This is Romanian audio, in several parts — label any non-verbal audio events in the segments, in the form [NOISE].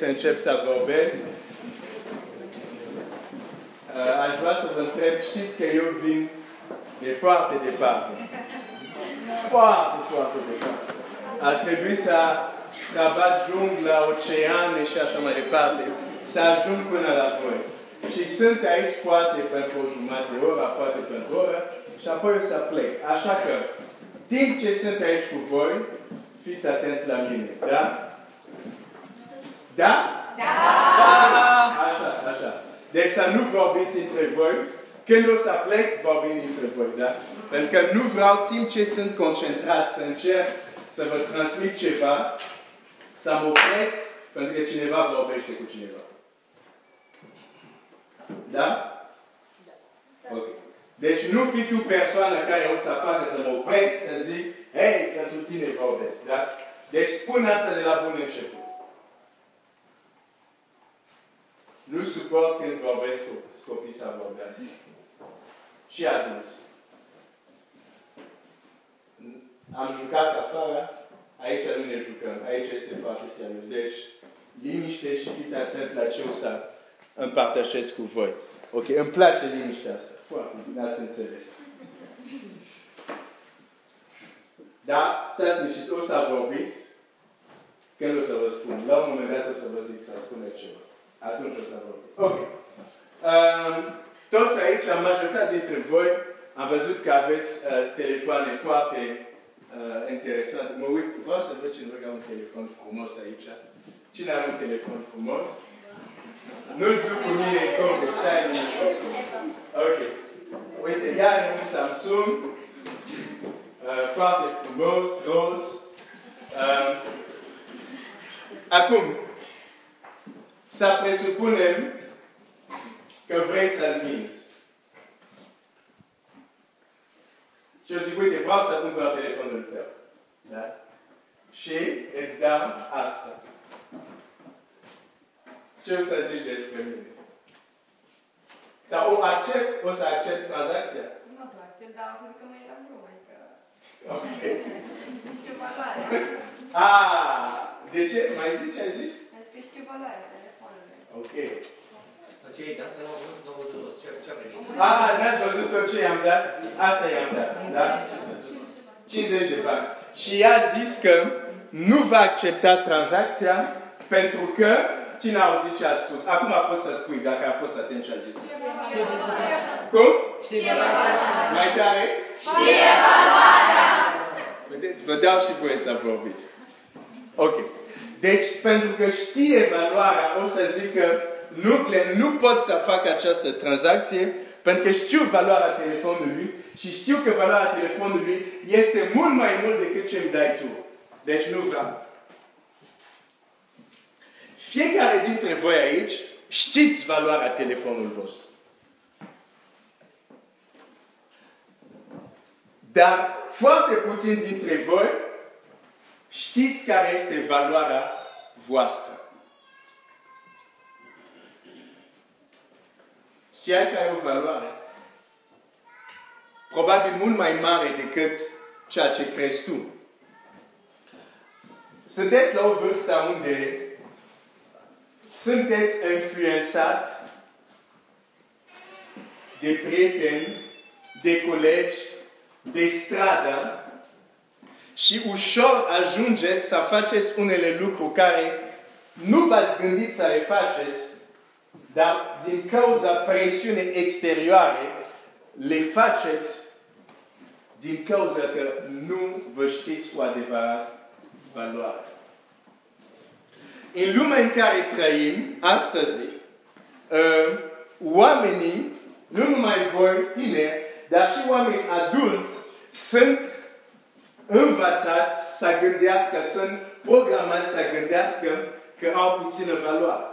să încep să vorbesc, uh, aș vrea să vă întreb, știți că eu vin de foarte departe. Foarte, foarte departe. Ar trebui să trabat jungla, oceane și așa mai departe, să ajung până la voi. Și sunt aici poate pentru o jumătate de oră, poate pentru o oră, și apoi o să plec. Așa că, timp ce sunt aici cu voi, fiți atenți la mine. Da? Da? Da! Așa, așa. Deci să nu vorbiți între voi. Când o să plec, vorbim între voi, da? Pentru că nu vreau timp ce sunt concentrat să încerc să vă transmit ceva, să mă opresc, pentru că cineva vorbește cu cineva. Da? Ok. Deci nu fi tu persoana care o să facă să mă opresc, să zic, hei, pentru tine vorbesc, da? Deci spun asta de la bun început. Nu suport când vorbesc cu copii să vorbească. Și adulți. Am jucat afară, aici nu ne jucăm. Aici este foarte serios. Deci, liniște și fiți atent la ce o să împărtășesc cu voi. Ok, îmi place liniștea asta. Foarte bine, ați înțeles. Da, stați niște, o să vorbiți când o să vă spun. La un moment dat o să vă zic să spuneți ceva. Atunci o să vorbiți. Ok. Um, toți aici, am majoritatea dintre voi, am văzut că aveți uh, telefoane foarte uh, interesante. Mă uit, vreau să văd cine are un telefon frumos aici. Cine are un telefon frumos? Nu-l duc cu mine în Congo, stai liniștit. Ok. Uite, iar un Samsung, uh, foarte frumos, roz. Uh, acum, să presupunem că vrei să-l vinzi. Și eu zic, uite, vreau să cumpăr telefonul tău. Da? Și îți dau asta. Ce o să zici despre mine? Sau o accept, o să accept tranzacția? Nu o să accept, dar o să zic că mâine la drum, adică... Ok. [LAUGHS] Știu valoarea. Ah, de ce? Mai zici ce ai zis? Adică știu valoarea telefonului. Ok. Dar ce ai dat? Că n-au văzut, n-au văzut toți. Ce, ce a primit? Ah, n-ați văzut tot ce i-am dat? Asta i-am dat, da? 50 de bani. Și ea a zis că nu va accepta tranzacția pentru că Cine a auzit ce a spus? Acum poți să spui dacă a fost atent ce a zis. Cum? Știe valoarea. Mai tare? Știe valoarea. Vedeți? Vă dau și voie să vorbiți. Ok. Deci, pentru că știe valoarea, o să zic că nucleul nu pot să facă această tranzacție, pentru că știu valoarea telefonului și știu că valoarea telefonului este mult mai mult decât ce îmi dai tu. Deci nu vreau. Fiecare dintre voi aici știți valoarea telefonului vostru. Dar foarte puțin dintre voi știți care este valoarea voastră. Știai care o valoare? Probabil mult mai mare decât ceea ce crezi tu. Sunteți la o vârstă unde sunteți influențat de prieteni, de colegi, de stradă și ușor ajungeți să faceți unele lucruri care nu v-ați gândit să le faceți, dar din cauza presiunii exterioare le faceți din cauza că nu vă știți cu adevărat valoarea. În lumea în care trăim astăzi, uh, oamenii, nu numai voi, tineri, dar și oameni adulți, sunt învățați să gândească, sunt programați să gândească că au puțină valoare.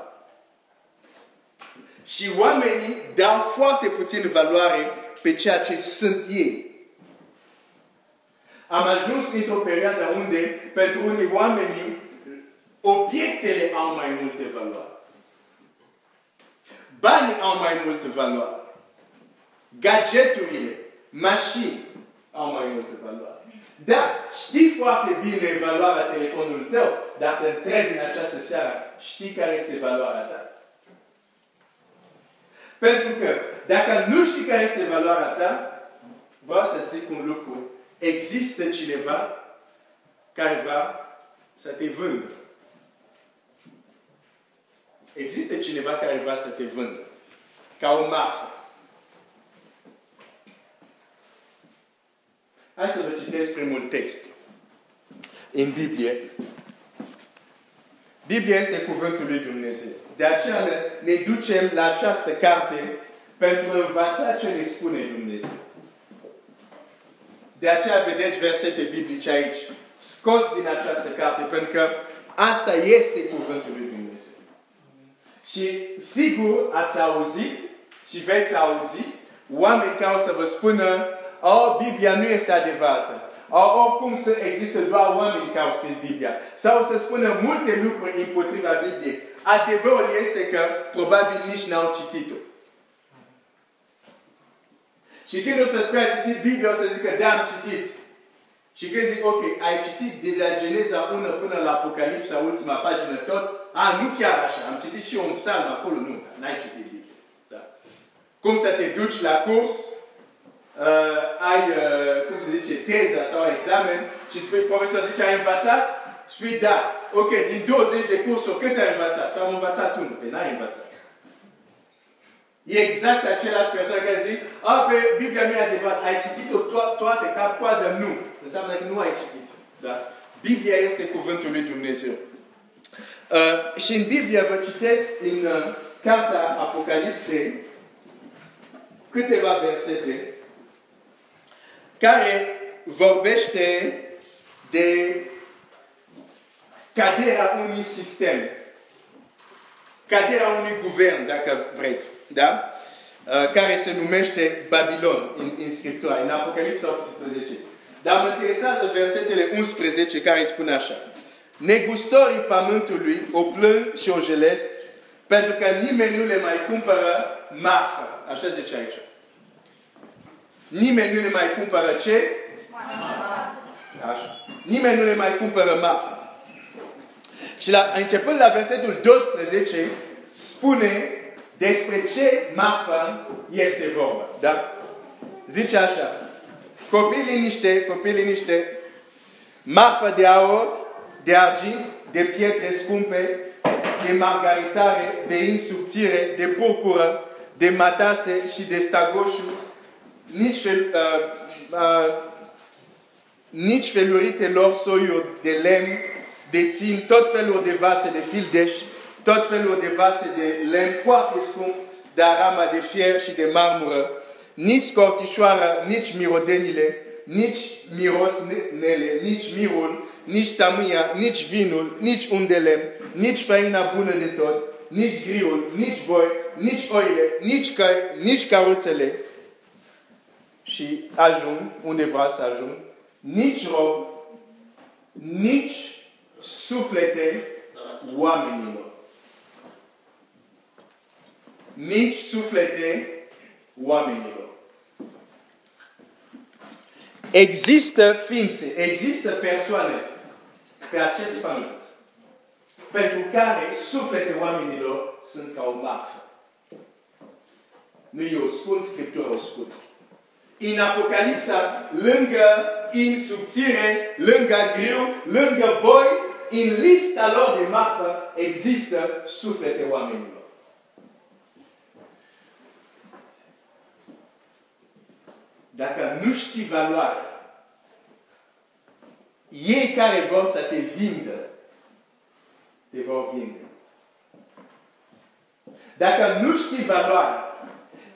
Și oamenii dau foarte puțin valoare pe ceea ce sunt ei. Am ajuns într-o perioadă unde, pentru unii oameni, obiectele au mai multe valoare. Banii au mai multe valoare. Gadgeturile, mașini au mai multe valoare. Da, știi foarte bine valoarea telefonului tău, dar te întrebi în această seară, știi care este valoarea ta? Pentru că dacă nu știi care este valoarea ta, vreau să zic un lucru. Există cineva care vrea să te vândă. Există cineva care vrea să te vândă. Ca o marfă. Hai să vă citesc primul text. În Biblie. Biblia este cuvântul lui Dumnezeu. De aceea ne, ne ducem la această carte pentru a învăța ce ne spune Dumnezeu. De aceea vedeți versete biblice aici, scos din această carte, pentru că asta este cuvântul lui Dumnezeu. Și sigur ați auzit și veți auzi oameni care o să vă spună oh, Biblia nu este adevărată. Oh, oricum să există doar oameni care au scris Biblia. Sau să spună multe lucruri împotriva Bibliei. Adevărul este că probabil nici n-au citit-o. Și când o să spui ai citit Biblia, o să zică, da, am citit. Și când zic, ok, ai citit de la Geneza 1 până la Apocalipsa, ultima pagină, tot? A, nu chiar așa. Am citit și un psalm acolo. Nu, n-ai citit Biblia. Da. Cum să te duci la curs, uh, ai, uh, cum se zice, teza sau examen și spui, profesor zice, ai învățat? Spui, da. Ok, din 20 de cursuri, cât ai învățat? Am învățat unul. Pe păi n-ai învățat. E exact același persoană care zic, a, pe Biblia nu e adevărat, ai citit-o to- toate, cap coadă, nu. Înseamnă că nu ai citit Da? Biblia este cuvântul lui Dumnezeu. Uh, și în Biblia vă citesc în uh, Cartea Apocalipsei câteva versete care vorbește de caderea unui sistem caderea unui guvern, dacă vreți, da? Uh, care se numește Babilon în, în Scriptura, în Apocalipsa 18. Dar mă interesează versetele 11 care spune așa. Negustorii pământului o plâng și o jelesc pentru că nimeni nu le mai cumpără marfă. Așa zice aici. Nimeni nu le mai cumpără ce? Așa. Nimeni nu le mai cumpără marfă. Și la, începând la versetul 12, spune despre ce marfă este vorba. Da? Zice așa. Copii liniște, copii liniște, marfă de aur, de argint, de pietre scumpe, de margaritare, de insubțire, de purpură, de matase și de stagoșu, nici fel, uh, uh, nici felurite lor soiuri de lemn dețin tot felul de vase de fildeș, tot felul de vase de lemn foarte scump, de arama de fier și de marmură, nici scortișoara, nici mirodenile, nici mirosnele, nici mirul, nici tamâia, nici vinul, nici un de lemn, nici faina bună de tot, nici griul, nici boi, nici oile, nici căi, nici caruțele. Și ajung unde vreau să ajung, nici rob, nici suflete oamenilor. Nici suflete oamenilor. Există ființe, există persoane pe acest pământ pentru care suflete oamenilor sunt ca o marfă. Nu eu spun, Scriptura o spune. În Apocalipsa, lângă in subțire, lângă griu, lângă boi, în lista lor de marfă există suflete oamenilor. Dacă nu știi valoarea, ei care vor să te vindă, te vor vinde. Dacă nu știi valoarea,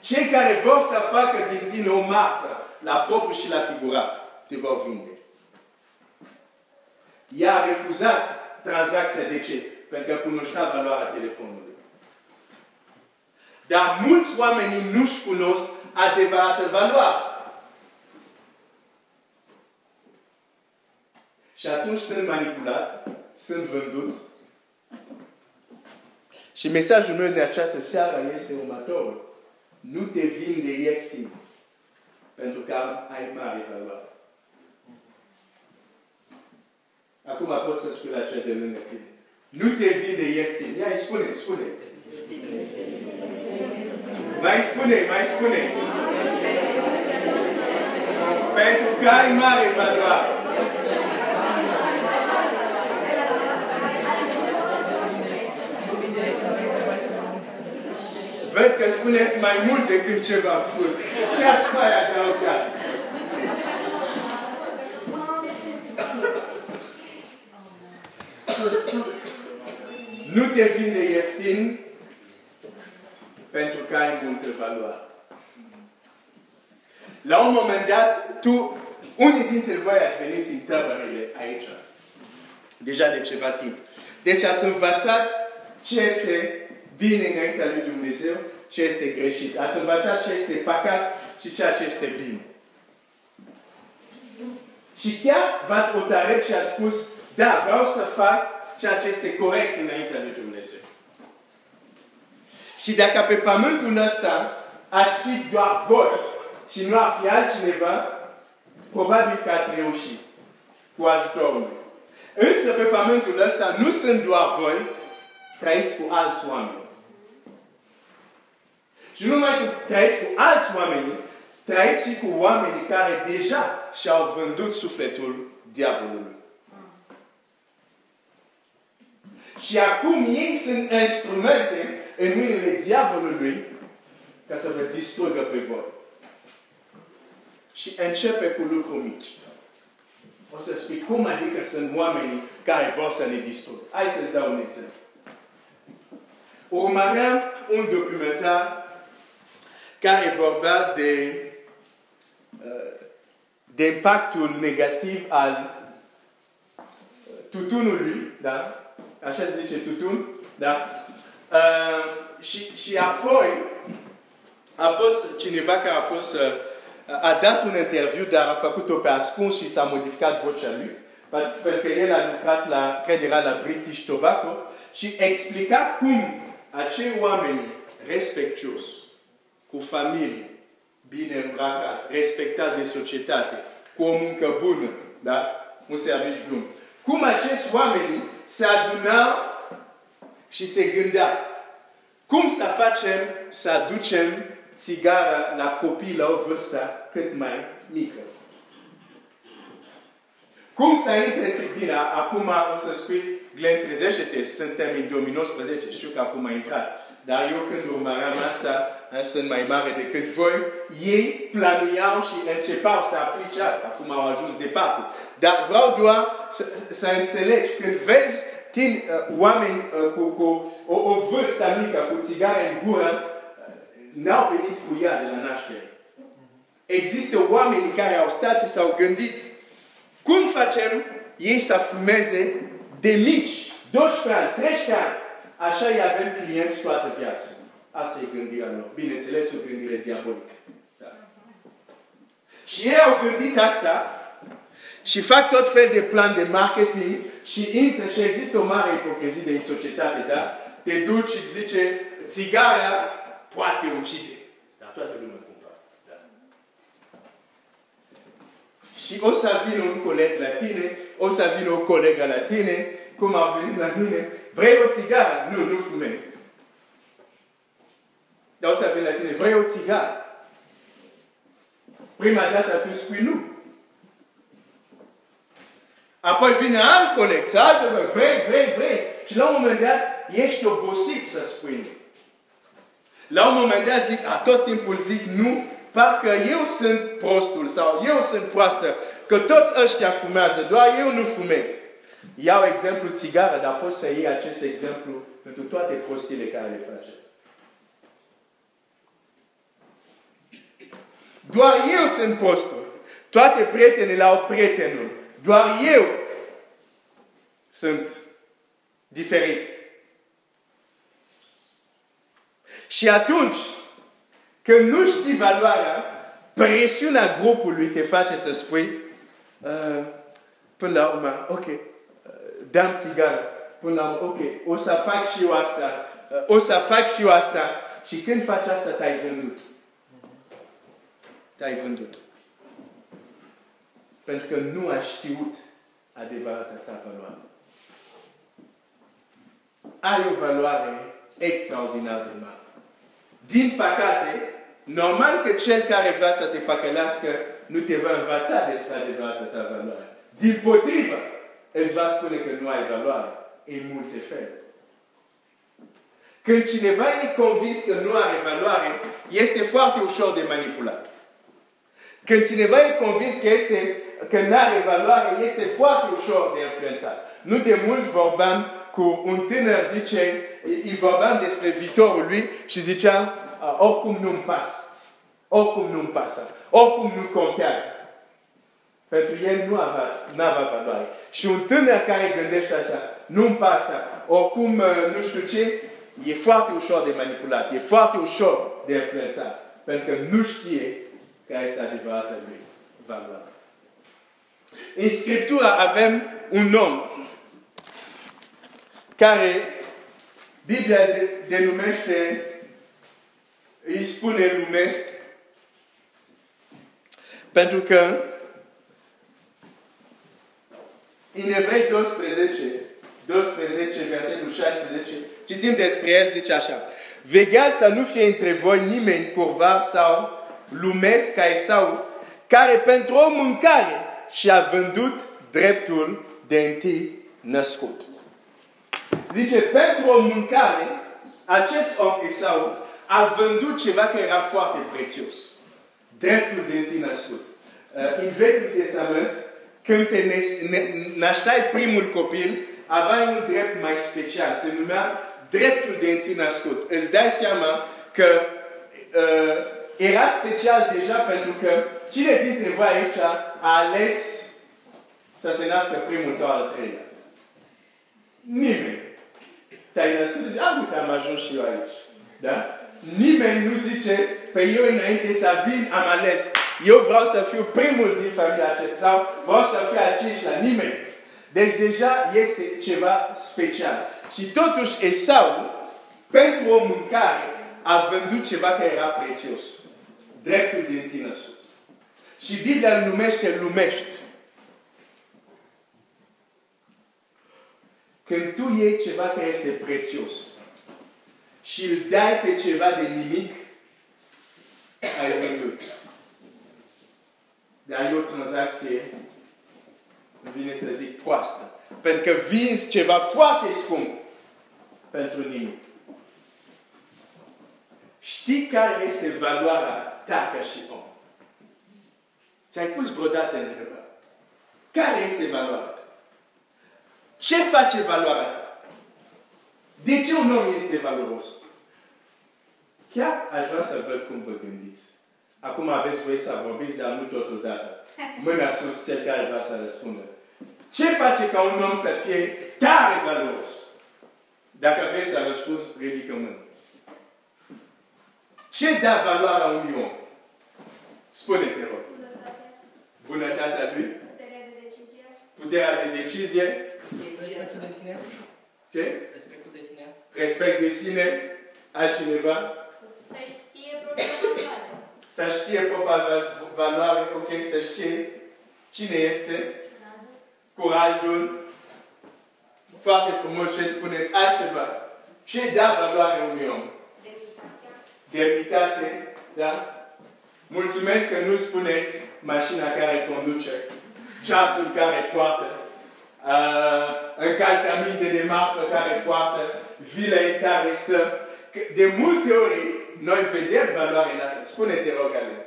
cei care vor să facă din tine o marfă, la propriu și la figurat, te vor vinde. Ea a refuzat tranzacția. De ce? Pentru că cunoștea valoarea telefonului. Dar mulți oameni nu-și cunosc adevărată valoare. Și atunci sunt manipulat, sunt vânduți. Și mesajul meu de această seară este următorul. Nu te vinde ieftin, pentru că ai mare valoare. Acum pot să spui la cel de lângă tine. Nu te vinde ieftin. Ia, spune, spune. Mai spune, mai spune. Pentru că ai mare valoare. Văd că spuneți mai mult decât ce v-am spus. Ce ați mai adăugat? Nu te vinde ieftin pentru că ai multă valoare. La un moment dat, tu, unii dintre voi ați venit în tabărele aici. Deja de ceva timp. Deci ați învățat ce este bine înaintea lui Dumnezeu, ce este greșit. Ați învățat ce este păcat și ceea ce este bine. Și chiar v-ați hotărât și ați spus, da, vreau să fac ceea ce este corect înaintea lui Dumnezeu. Și dacă pe pământul ăsta ați fi doar voi și nu ar fi altcineva, probabil că ați reușit cu ajutorul meu. Însă pe pământul ăsta nu sunt doar voi, trăiți cu alți oameni. Și nu numai că trăiți cu alți oameni, trăiți și cu oamenii care deja și-au vândut sufletul diavolului. Și acum ei sunt instrumente în mâinile diavolului ca să vă distrugă pe voi. Și începe cu lucruri mici. O să spui cum adică sunt oamenii care vor să ne distrugă. Hai să-ți dau un exemplu. Urmăream un documentar care vorbea de, de impactul negativ al tutunului, da? Așa se zice tutun, da? Uh, și, și apoi a fost cineva care a fost, uh, a dat un interviu, dar a făcut-o pe ascuns și s-a modificat vocea lui, pentru că el a lucrat la, cred era la British Tobacco, și explica cum acei oameni respectuos, cu familie, bine îmbrăcat, respectat de societate, cu o muncă bună, da? Un serviciu bun. Cum acești oameni se adunau și se gândea cum să facem să aducem țigara la copii la o vârstă cât mai mică. Cum să intre țigara? Acum o să spui, Glenn, trezește-te, suntem în 2019, știu că acum a intrat. Dar eu când urmăream asta, uh, sunt mai mari decât voi, ei planuiau și începeau să aplice asta, cum au ajuns departe. Dar vreau doar să, să înțelegi, când vezi tin, uh, oameni uh, cu, cu o, o vârstă mică, cu țigare în gură, uh, n-au venit cu ea de la naștere. Există oameni care au stat și s-au gândit cum facem ei să fumeze de mici, 12 ani, 13 ani. Așa îi avem clienți toată viața. Asta e gândirea lor. Bineînțeles, o gândire diabolică. Da. Și ei au gândit asta și fac tot fel de plan de marketing și intră și există o mare ipocrizie în societate, da? Te duci și zice, țigarea poate ucide. Dar toată lumea cumpără. Da. Și o să vină un coleg la tine, o să vină o colegă la tine, cum a venit la mine, vrei o țigară? Nu, nu fumezi. Dar o să vină la tine, vrei o țigară? Prima dată tu spui nu. Apoi vine alt coleg, să altul, vrei, vrei, vrei. Și la un moment dat ești obosit să spui nu. La un moment dat zic, a, tot timpul zic nu, parcă eu sunt prostul sau eu sunt proastă, că toți ăștia fumează, doar eu nu fumez. Iau exemplu țigară, dar poți să iei acest exemplu pentru toate prostile care le faceți. Doar eu sunt prostul. Toate prietenile au prietenul. Doar eu sunt diferit. Și atunci, când nu știi valoarea, presiunea grupului te face să spui uh, până la urmă, ok, uh, dăm țigară, până la urmă, ok, o să fac și eu asta, uh, o să fac și eu asta. Și când faci asta, te-ai vândut. Te-ai vândut. Pentru că nu ai știut adevărata ta valoare. Ai o valoare extraordinar de mare. Din păcate, normal că cel care vrea să te păcălească nu te va învăța despre adevărata ta valoare. Din potrivă, îți va spune că nu ai valoare în multe feluri. Când cineva e convins că nu are valoare, este foarte ușor de manipulat. Când cineva e convins că, este, că nu are valoare, este foarte ușor de influențat. Nu de mult vorbeam cu un tânăr, zice, îi vorbeam despre viitorul lui și zicea, oricum nu-mi pasă. Oricum nu-mi pasă. Oricum nu contează. Pentru el nu avea, nu avea valoare. Și un tânăr care gândește așa, nu-mi pasă, oricum nu știu ce, e foarte ușor de manipulat, e foarte ușor de influențat. Pentru că nu știe care este adevărata lui valoare. În Scriptură avem un om care Biblia denumește, îi spune lumesc, pentru că în Evrei 12, 12, versetul 16, citim despre el, zice așa. Vegheați să nu fie între voi nimeni curvar sau lumesc ca Esau, care pentru o mâncare și-a vândut dreptul de întâi născut. Zice, pentru o mâncare, acest om Esau a vândut ceva care era foarte prețios. Dreptul de întâi născut. Uh, în Vechiul Testament, când te nașteai primul copil, aveai un drept mai special. Se numea dreptul de întâi născut. Îți dai seama că uh, era special deja pentru că cine dintre voi aici a ales să se nască primul sau al treilea? Nimeni. Te-ai născut, zici, ah, uite, am ajuns și eu aici. Da? Nimeni nu zice, pe eu înainte să vin, am ales. Eu vreau să fiu primul din familia aceasta sau vreau să fiu al cincilea. Nimeni. Deci deja este ceva special. Și totuși Esau, pentru o mâncare, a vândut ceva care era prețios. Dreptul din tine născut. Și Biblia îl numește lumești. Când tu iei ceva care este prețios și îl dai pe ceva de nimic, ai vândut. Dar e o tranzacție, vine să zic, proastă. Pentru că vinzi ceva foarte scump pentru nimic. știi care este valoarea ta ca și om? Ți-ai pus vreodată întrebarea? Care este valoarea ta? Ce face valoarea ta? De ce un om este valoros? Chiar aș vrea să văd cum vă gândiți. Acum aveți voie să vorbiți, dar nu totodată. Mâna sus, cel care vrea să răspundă. Ce face ca un om să fie tare valoros? Dacă vrei să răspunzi, ridică mâna. Ce dă valoarea unui om? Spune-te, rog. Bunătatea lui? Puterea de decizie. Puterea de decizie? Respectul de sine. Ce? Respectul de sine. Respect de sine? Altcineva? Să știe propria valoare. Să știe propria val- valoare, ok? Să știe cine este? Curajul? Foarte frumos ce spuneți. Altceva. Ce dă valoare unui om? Demnitatea. Demnitate, da? Mulțumesc că nu spuneți mașina care conduce, ceasul care poartă, uh, încalțăminte de marfă care poartă, vila în care stă. Că De multe ori noi vedem valoarea în asta. Spune-te, rog, Alex.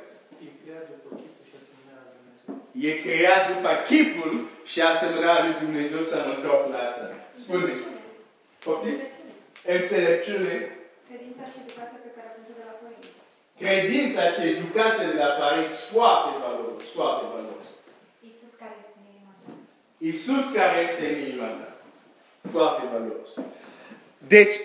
E creat după chipul și asemănarea lui Dumnezeu. E creat după chipul și asemănarea lui Dumnezeu să mă întorc la asta. Spune. Poftim? Înțelepciune. Credința și educația pe care a primit de la părinți. Credința și educația de la părinți foarte valoros, foarte valoros. Iisus care este în inima ta. Iisus care este în inima ta. Foarte valoros. Deci,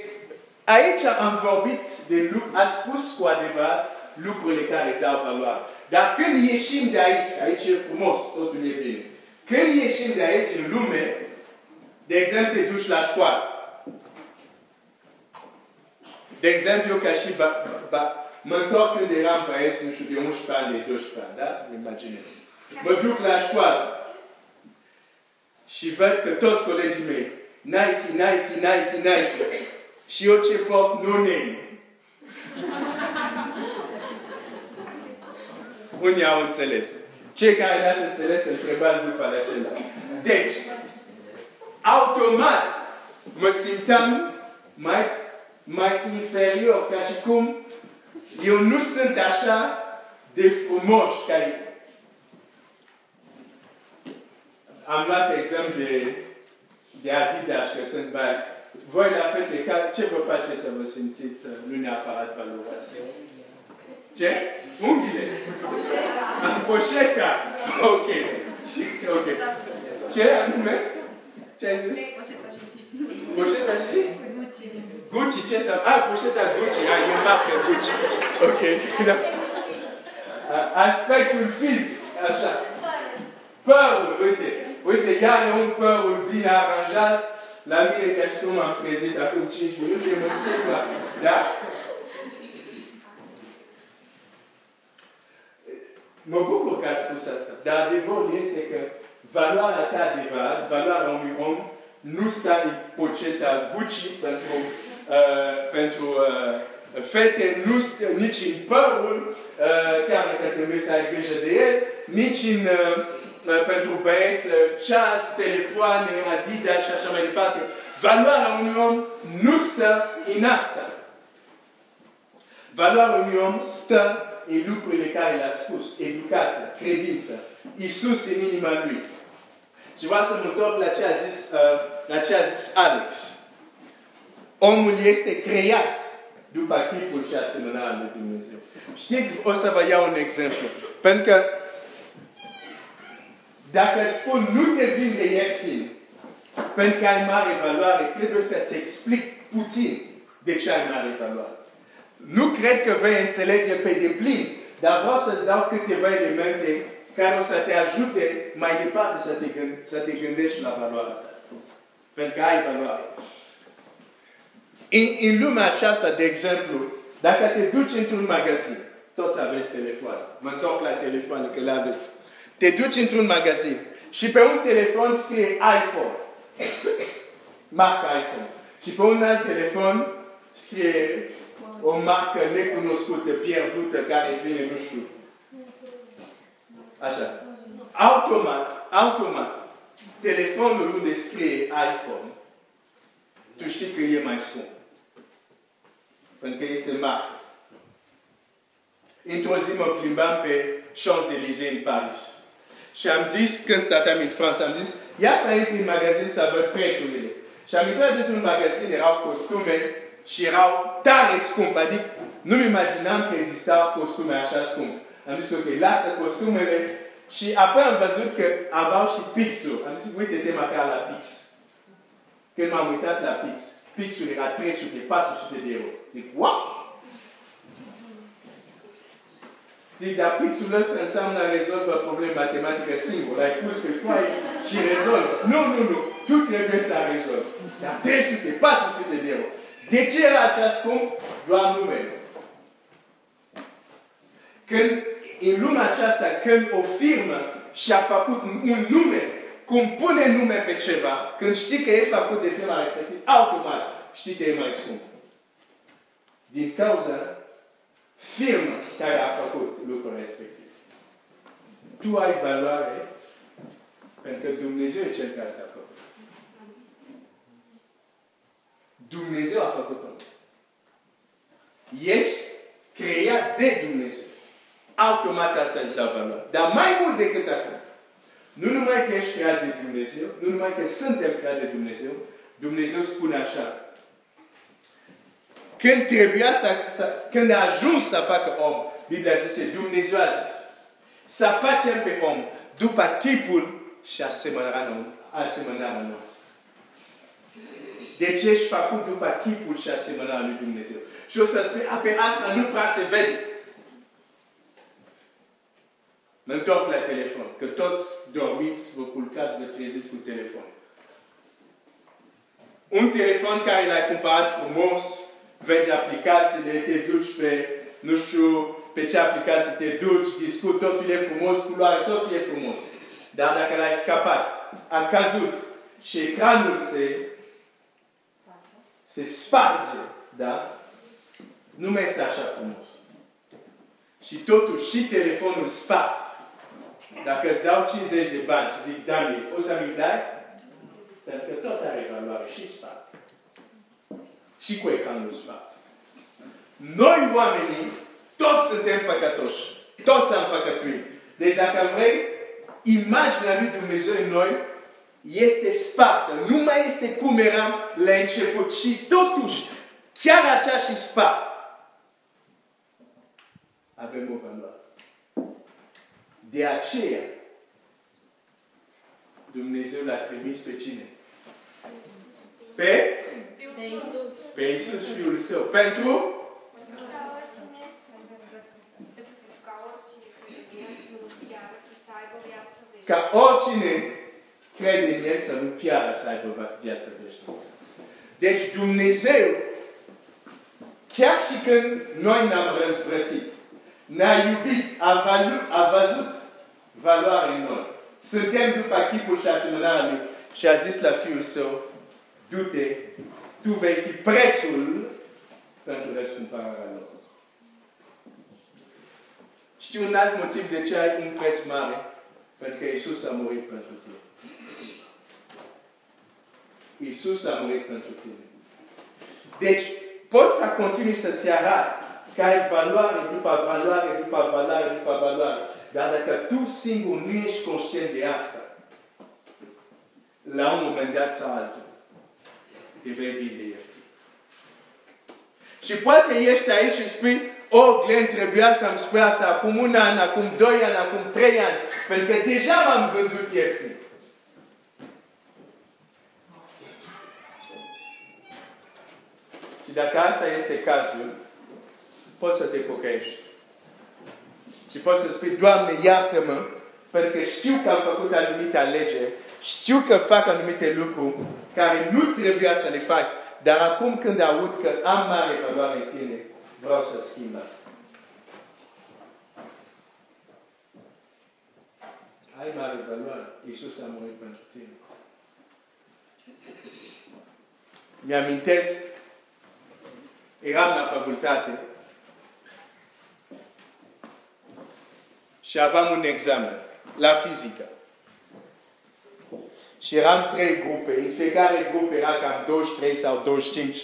aici am vorbit de lucruri, ați spus cu adevărat lucrurile care dau valoare. Dar când ieșim de aici, aici e frumos, totul e bine. Când ieșim de aici în lume, de exemplu, te duci la școală. De exemplu, eu ca și ba, ba, mă întorc când eram băieț, nu știu, de 11 ani, de 12 ani, da? Imaginez. Mă duc la școală. Și văd că toți colegii mei, Nike, Nike, Nike, Nike. Și eu ce port, no name. Unii au înțeles. Cei care n-ați înțeles, întrebați după la ceilalți. Deci, automat mă simteam mai, mai inferior, ca și cum eu nu sunt așa de frumos ca ei. Am luat exemplu de, de Adidas, că sunt mai... Voi la fete, ca, ce vă face să vă simțiți uh, nu neapărat valoroase? Ce? Unghiile? Poșeta. Poșeta. Ok. Și, ok. Ce anume? Ce ai zis? Poșeta și Poșeta și? Gucci. Gucci, ce înseamnă? Ah, poșeta Gucci. Ah, e marcă Gucci. Ok. Da. [LAUGHS] Ah, Aspectul fizic. Așa. Părul, uite. Uite, iar un părul bine aranjat. La mine, ca și cum am trezit acum 5 minute, mă simt la... Da? Mă bucur că ați spus asta. Dar adevărul este că valoarea ta adevărat, valoarea unui om, nu stă în poceta Gucci pentru, uh, pentru uh, fete, nu stă nici în părul, uh, chiar dacă trebuie să ai grijă de el, nici în, uh, uh, pentru băieți, uh, ceas, telefoane, Adidas și așa mai departe. Valoarea unui om nu stă în asta. Valoarea unui om stă în lucrurile care le-a spus. Educația, credința, Isus în inima lui. Și vreau să mă întorc la ce a zis, uh, la ce a zis Alex. Omul este creat după chipul și asemănarea lui Dumnezeu. Știți, o să vă iau un exemplu. Pentru că dacă îți spun nu te vinde ieftin, pentru că ai mare valoare, trebuie să-ți explic puțin de ce ai mare valoare. Nu cred că vei înțelege pe deplin, dar vreau să-ți dau câteva elemente care o să te ajute mai departe să te, gând, să te gândești la valoarea ta. Pentru că ai valoare. În, în lumea aceasta, de exemplu, dacă te duci într-un magazin, toți aveți telefoane. Mă întorc la telefoane, că le aveți. Te duci într-un magazin și pe un telefon scrie iPhone. Marca iPhone. Și pe un alt telefon scrie o marcă necunoscută, pierdută, care vine, nu știu. Așa. Automat, automat, telefonul unde scrie iPhone, tu știi că e mai scump. Pentru că este marcă. într-o zi mă plimbam pe Champs-Élysées în Paris. Și am zis, când stăteam în Franța, am zis, ia să intri în magazin să văd prețurile. Și am intrat într-un magazin, erau costume și erau tare scumpe. Adică nu-mi imaginam că existau costume așa scumpe. Am zis, ok, lasă costumele. Și apoi am văzut că aveau și pixul. Am zis, uite-te măcar la pix. Când m-am uitat la pix, pixul era 300, 400 de euro. Zic, wow! Zic, dar pixul ăsta înseamnă rezolvă probleme matematică singur. Ai pus pe foaie și rezolvă. Nu, nu, nu. Tu trebuie să rezolvi. Dar 300, 400 de euro. De ce era așa scump? Doar numele. Când, în lumea aceasta, când o firmă și-a făcut un nume, cum pune nume pe ceva, când știi că e făcut de firma respectiv, automat știi că e mai scump. Din cauza firmă care a făcut lucrul respectiv. Tu ai valoare pentru că Dumnezeu e cel care te-a făcut. Dumnezeu a făcut-o. Ești creat de Dumnezeu. Automat asta îți dă valoare. Dar mai mult decât atât, nu numai că ești creat de Dumnezeu, nu numai că suntem creat de Dumnezeu, Dumnezeu spune așa, când trebuia să, să, când a ajuns să facă om, Biblia zice, Dumnezeu a zis, să facem pe om după chipul și asemănarea, asemănarea noastră. Deci ești făcut după chipul și asemănarea lui Dumnezeu. Și o să spui, a, pe asta nu prea se vede. Mă întorc la telefon. Că toți dormiți, vă culcați, vă treziți cu telefon. Un telefon care l-ai cumpărat frumos, vezi aplicațiile, te duci pe, nu știu, pe ce aplicații te duci, discuți, totul e frumos, culoare, totul e frumos. Dar dacă l-ai scapat, a căzut și ecranul se, se sparge, da? Nu mai este așa frumos. Și totuși și telefonul spart. Dacă îți dau 50 de bani și zic, Dani, o să mi dai? Pentru că tot are valoare și spart și cu ecranul spart. Noi oamenii, toți suntem păcătoși. Toți am păcătuit. Deci dacă vrei, imaginea lui Dumnezeu în noi este spartă. Nu mai este cum eram la început. Și totuși, chiar așa și spart. Avem o valoare. De aceea, Dumnezeu l-a trimis pe cine? Pe? Pe Iisus, Fiul Său. Pentru? Ca oricine crede în El să nu piară să aibă viață veșnică. Deci Dumnezeu, chiar și când noi ne-am răzvrățit, ne-a iubit, a, valu, a văzut valoare în noi. Suntem după chipul și asemănarea Lui. Și a zis la Fiul Său, du-te tu vei fi prețul pentru răscumpărarea lor. Știi un alt motiv de ce ai un preț mare? Pentru că Isus a murit pentru tine. Isus a murit pentru tine. Deci, poți să continui să-ți arăt că ai valoare după valoare, după valoare, după valoare. Dar dacă tu singur nu ești conștient de asta, la un moment dat sau altul, te vei vinde ieftin. Și poate ești aici și spui, oh, Glenn, trebuia să-mi spui asta acum un an, acum doi ani, acum trei ani, pentru că deja m-am vândut ieftin. Și dacă asta este cazul, poți să te pocăiești. Și poți să spui, Doamne, iartă-mă, pentru că știu că am făcut anumite alegeri știu că fac anumite lucruri care nu trebuia să le fac, dar acum când aud că am mare valoare în tine, vreau să schimb asta. Ai mare valoare. Iisus a murit pentru tine. Mi-amintesc, eram la facultate și aveam un examen la fizică. Și eram trei grupe. În fiecare grupă era cam 23 sau 25 uh,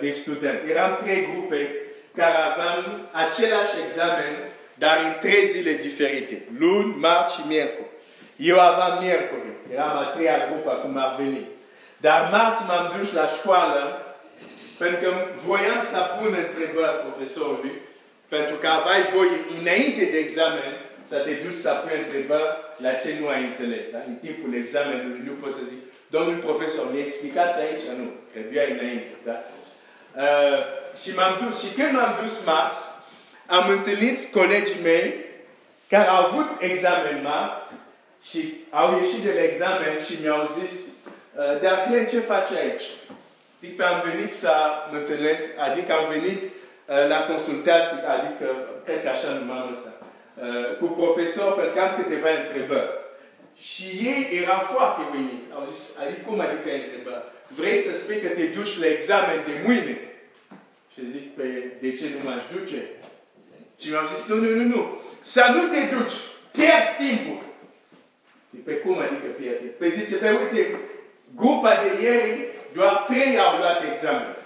de studenți. Eram trei grupe care aveam același examen, dar în trei zile diferite. Luni, marți și miercuri. Eu aveam miercuri. Eram a treia grupă acum ar veni. Dar marți m-am dus la școală pentru că voiam să pun întrebări profesorului, pentru că aveai voie înainte de examen să te duci să pui întrebări la ce nu ai înțeles. Da? În timpul examenului nu poți să zic, domnul profesor, mi explicați aici? Nu, trebuia înainte. Da? Uh, și m-am dus. Și când m-am dus marți, am întâlnit colegii mei care au avut examen marți și au ieșit de la examen și mi-au zis, uh, dar Clen, ce faci aici? Zic că am venit să mă întâlnesc, adică am venit uh, la consultații, adică, cred că așa numai ăsta, uh, cu profesor, pentru că am câteva întrebări. Și ei erau foarte uimiți. Au zis, adică cum adică întrebări? Vrei să spui că te la de mâine? Și zic, pe de ce nu m-aș duce? Și mi-au zis, nu, nu, nu, te duci. Pierzi timpul. Zic, pe cum adică pierzi grupa de ieri doar trei au luat examen.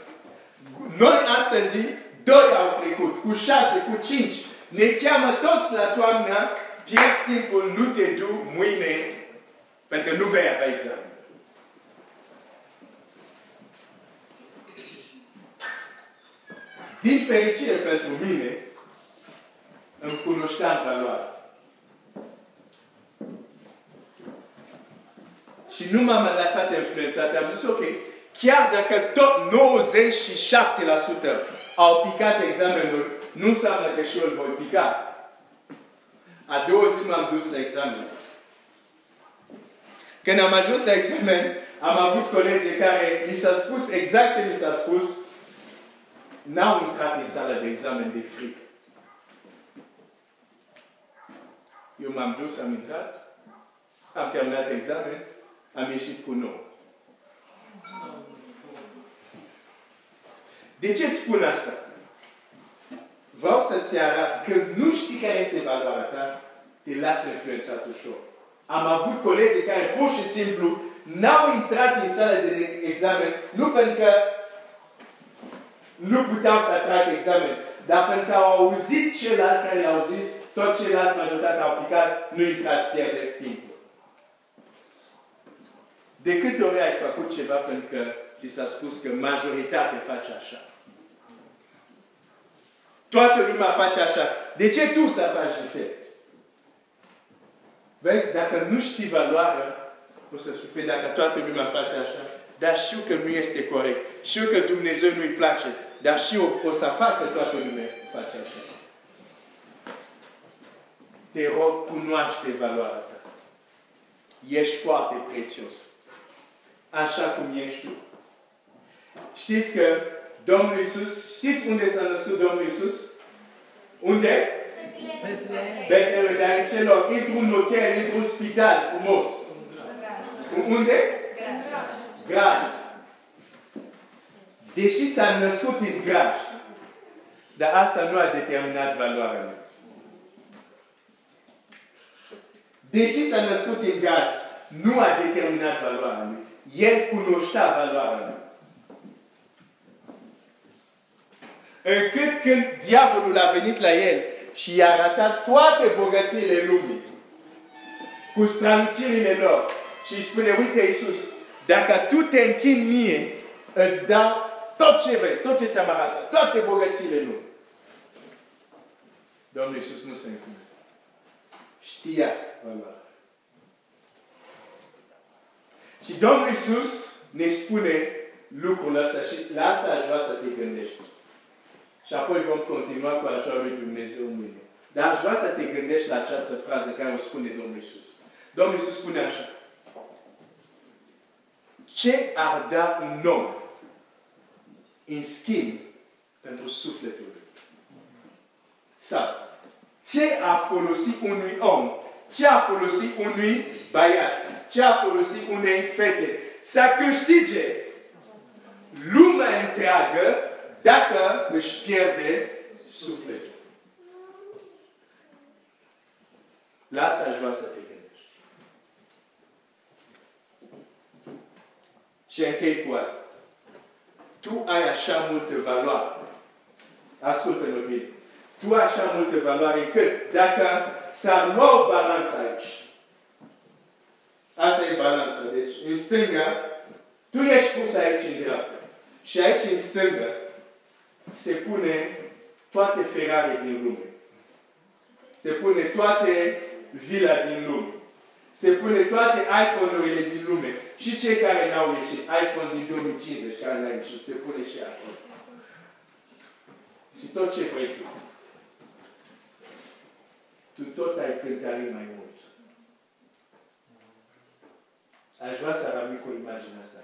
Astăzi, doi au trecut, cu șase, cu cinci. Ne cheamă toți la toamnă, pierzi timpul, nu te du mâine, pentru că nu vei avea examen. Din fericire pentru mine, îmi cunoșteam valoarea. Și nu m-am lăsat influențat. Am zis, ok, chiar dacă tot 97% au picat examenul, nu înseamnă că și eu îl voi pica. A doua zi m-am dus la examen. Când am ajuns la examen, am avut colegi care mi s-a spus exact ce mi s-a spus, n-au intrat în sală de examen de frică. Eu m-am dus, am intrat, am terminat examen, am ieșit cu nou. De ce îți spun asta? Vreau să-ți arăt că nu știi care este valoarea ta, te lasă influențat ușor. Am avut colegi care pur și simplu n-au intrat în sală de examen, nu pentru că nu puteau să atragă examen, dar pentru că au auzit celălalt care le-au zis, tot celălalt majoritate au aplicat, nu intrați, pierdeți timpul. De câte ori ai făcut ceva pentru că ți s-a spus că majoritatea face așa? Toată lumea face așa. De ce tu să faci diferit? Vezi, dacă nu știi valoarea, o să spui, păi dacă toată lumea face așa, dar știu că nu este corect. Știu că Dumnezeu nu-i place. Dar și o, o să facă toată lumea face așa. Te rog, cunoaște valoarea ta. Ești foarte prețios. Așa cum ești tu. Știți că Domnul Iisus, știți unde s-a născut Domnul Iisus? Unde? Betlehem, dar în ce loc? Într-un hotel, într-un spital frumos. Unde? Graj. Deși s-a născut în graj, dar asta nu a determinat valoarea lui. Deși s-a născut în graj, nu a determinat valoarea lui. El cunoștea valoarea lui. Încât când diavolul a venit la el și i-a arătat toate bogățiile lumii, cu strălucirile lor, și îi spune, uite Iisus, dacă tu te închini mie, îți dau tot ce vezi, tot ce ți-am arătat, toate bogățiile lumii. Domnul Iisus nu se închine. Știa valoarea. Și Domnul Iisus ne spune lucrul ăsta și la asta aș vrea să te gândești. Și apoi vom continua cu ajutorul lui Dumnezeu mâine. Dar aș vrea să te gândești la această frază care o spune Domnul Iisus. Domnul Iisus spune așa. Ce ar da un om în schimb pentru sufletul lui? Sau ce a folosit unui om? Ce a folosit unui băiat? Ce a folosit unei fete? Să câștige lumea întreagă dacă își pierde sufletul. La asta aș vrea să te gândești. Și închei cu asta. Tu ai așa multă valoare. ascultă-mă bine, tu ai așa multă valoare încât dacă s-ar lua o balanță aici, asta e balanța, deci în stânga, tu ești pus aici în dreapta. Și aici în stânga se pune toate Ferrari din lume. Se pune toate vila din lume. Se pune toate iPhone-urile din lume. Și cei care n-au ieșit, iPhone din 2050 care n-au ieșit, se pune și acolo. Și tot ce vrei tu. Tu tot ai cântărit mai mult. Aș vrea să arăt cu imaginea asta.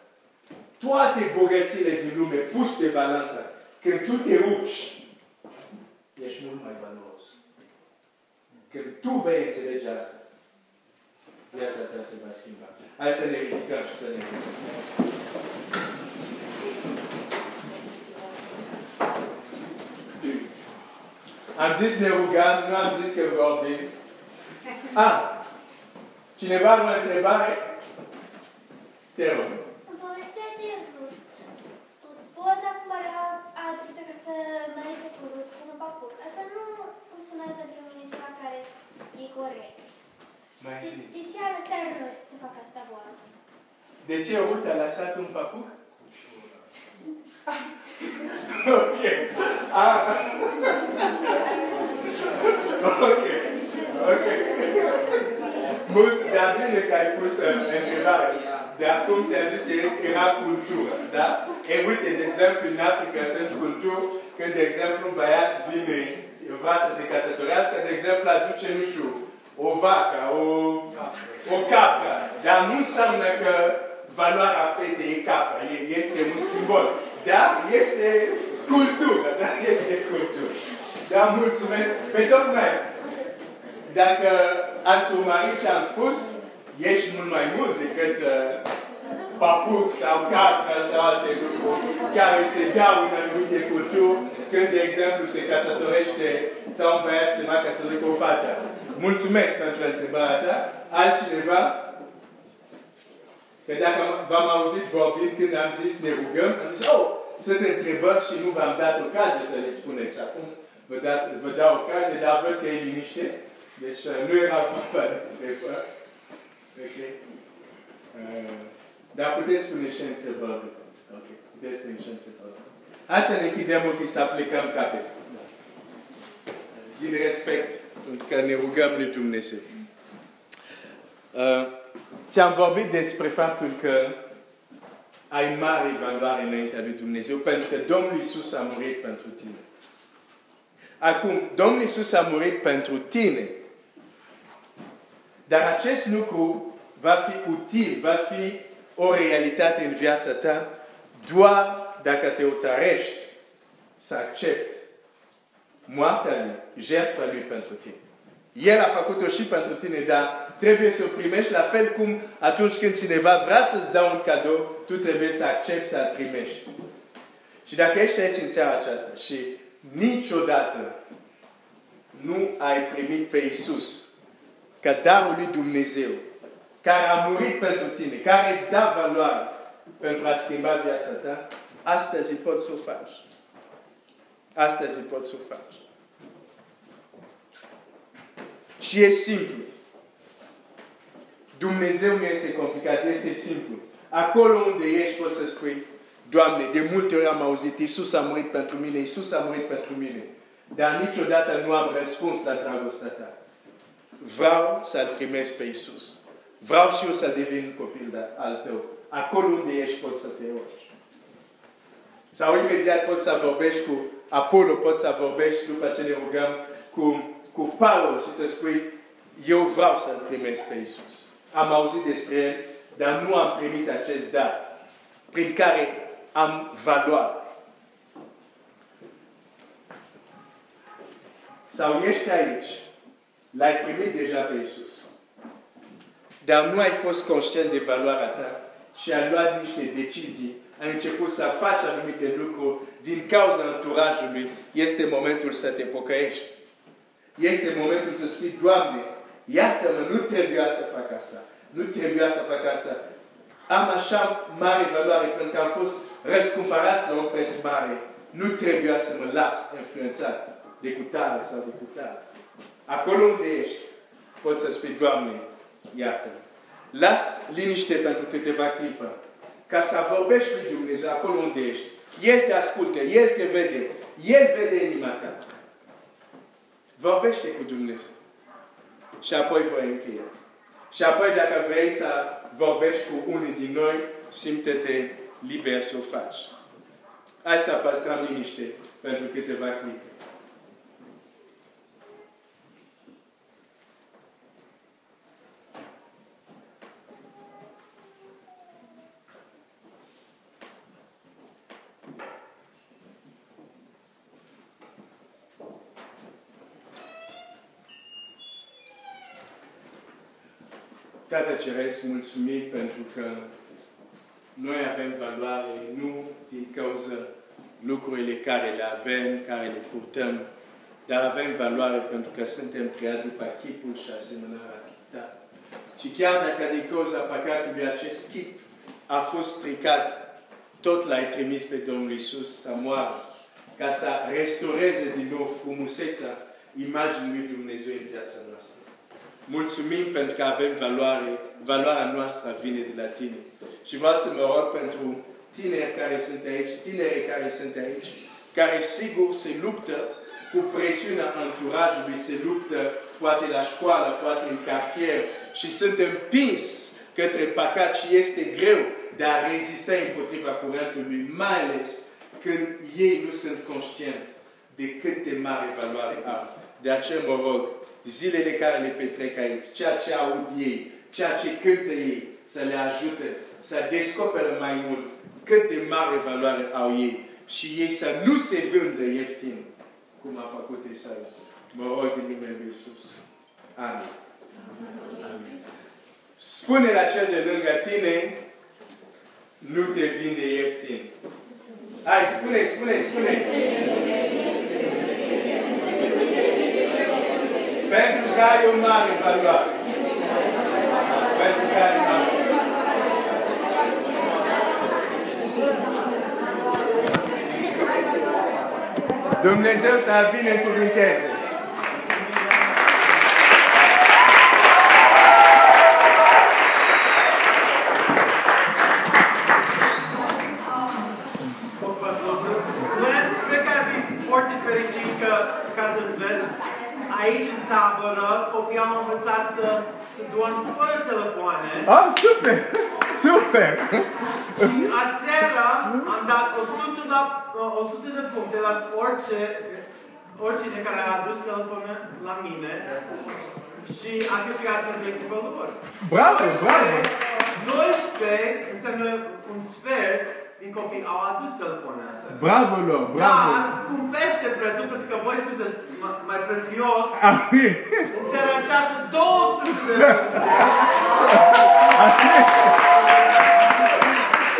Toate bogățile din lume pus pe balanță, când tu te uci, ești mult mai valoros. Când tu vei înțelege asta, viața ta se va schimba. Hai să ne ridicăm și să ne ridicăm. Am zis ne rugăm, nu am zis că vorbim. Ah, cineva are o întrebare? Te rog. În povestea de Rut, poza cu care a, a trebuit ca să merite cu Rut, cu un papuc. Asta nu sună pentru mine ceva care e corect. Mai De, zi. de ce a lăsat Rut să facă asta boază? De ce Rut a lăsat un papuc? [LAUGHS] ok. Ah. ok. Ok. Mulți, dar bine că ai pus uh, întrebare. De acum ți-a zis că era cultură, da? E uite, de exemplu, în Africa sunt culturi când, de exemplu, un băiat vine, vrea să se căsătorească, de exemplu, aduce, nu știu, o vacă, o, o capră. Dar nu înseamnă că valoarea fetei e capra, e- este un simbol. Dar este cultură, da? Este cultură. Da, mulțumesc. Pe tocmai, dacă ați urmărit ce am spus, ești mult mai mult decât uh, papuc sau capră sau alte lucruri care se dau în anumite culturi când, de exemplu, se căsătorește sau un băiat se va căsători cu o fată. Mulțumesc pentru întrebarea ta. Altcineva? Că dacă v-am auzit vorbind când am zis ne rugăm, am zis, oh, sunt întrebări și nu v-am dat ocazie să le spuneți. Acum vă, dat, vă dau ocazie, dar văd că e liniște. Deci uh, nu era vorba de întrebări. Ok? Uh, dar puteți spune și întrebări. Ok, puteți spune și întrebări. Hai să ne închidem ochii să aplicăm capetul. Din respect, pentru că ne rugăm lui Dumnezeu. Uh, ți-am vorbit despre faptul că ai mare valoare înaintea lui Dumnezeu, pentru că Domnul Isus a murit pentru tine. Acum, Domnul Isus a murit pentru tine, dar acest lucru va fi util, va fi o realitate în viața ta doar dacă te utărești să accepti moartea lui, jertfa lui pentru tine. El a făcut-o și pentru tine, dar trebuie să o primești la fel cum atunci când cineva vrea să-ți dea un cadou, tu trebuie să accepti să-l primești. Și dacă ești aici în seara aceasta și niciodată nu ai primit pe Isus ca darul lui Dumnezeu, care a murit pentru tine, care îți dă valoare pentru a schimba viața ta, astăzi poți să o faci. Astăzi poți să o faci. Și e simplu. Dumnezeu nu este complicat, este simplu. Acolo unde ești poți să spui, Doamne, de multe ori am auzit, Iisus a murit pentru mine, Iisus a murit pentru mine. Dar niciodată nu am răspuns la dragostea ta. Vreau să-L primesc pe Iisus. Vreau și eu să devin copil de- al tău. Acolo unde ești poți să te rogi. Sau imediat poți să vorbești cu Apollo, poți să vorbești după ce ne rugăm cu, cu Paul și să spui eu vreau să-L primesc pe Iisus. Am auzit despre El, dar nu am primit acest dar prin care am valoare. Sau ești aici, l-ai primit deja pe Iisus, dar nu ai fost conștient de valoarea ta și ai luat niște decizii, ai început să faci anumite lucruri din cauza anturajului, este momentul să te pocăiești. Este momentul să spui, Doamne, iartă-mă, nu trebuia să fac asta. Nu trebuia să fac asta. Am așa mare valoare pentru că am fost răscumpărați la un preț mare. nu trebuia să mă las influențat de cutare sau de cutare. Acolo unde ești, poți să spui, Doamne, iată-mă. Las liniște pentru câteva clipă, ca să vorbești lui Dumnezeu acolo unde ești. El te ascultă, El te vede, El vede inima ta. Vorbește cu Dumnezeu. Și apoi voi încheia. Și apoi dacă vrei să vorbești cu unii din noi, simte-te liber să o faci. Hai să păstrăm liniște pentru câteva clipe. Ceresc, mulțumim pentru că noi avem valoare nu din cauza lucrurile care le avem, care le purtăm, dar avem valoare pentru că suntem creați după chipul și asemănarea ta. Și chiar dacă din cauza păcatului acest chip a fost stricat, tot l-ai trimis pe Domnul Isus să moară, ca să restaureze din nou frumusețea imaginii lui Dumnezeu în viața noastră. Mulțumim pentru că avem valoare, valoarea noastră vine de la tine. Și vreau să mă rog pentru tineri care sunt aici, tineri care sunt aici, care sigur se luptă cu presiunea anturajului, se luptă poate la școală, poate în cartier și sunt împins către păcat și este greu de a rezista împotriva curentului, mai ales când ei nu sunt conștienți de cât de mare valoare au. De aceea mă rog, zilele care le petrec aici, ceea ce aud ei, ceea ce cântă ei, să le ajute să descopere mai mult cât de mare valoare au ei și ei să nu se vândă ieftin, cum a făcut Isaia. Mă rog în numele Lui Iisus. Amin. Amin. Spune la cel de lângă tine, nu te vinde ieftin. Hai, spune, spune, spune. Pentru ai o mare valoare. Pentru că ai mare. Dumnezeu să binecuvinteze. Tabără, copiii au învățat să, să doarmă fără telefoane. Oh, super! Super! Și aseară am dat 100, la, 100 de puncte la orice, oricine care a adus telefonul la mine și a câștigat pentru echipa lor. Bravo, bravo! 12 înseamnă un sfert din copii au adus telefonul astea. Bravo lor, bravo! Dar scumpește prețul pentru că voi sunteți ma- mai prețios. Amin! În seara aceasta 200 de puncte. Amin!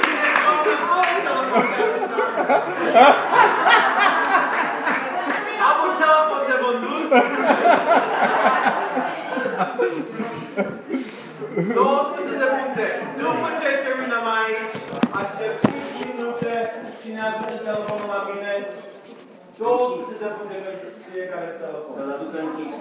Cine poate voi telefonul Am un telefon de vândut. [LAUGHS] 200 de puncte. După ce terminăm aici, aștept 5 minute. Cine a pus telefonul la mine? 200 de puncte pentru fiecare telefon. Să-l aducă închis.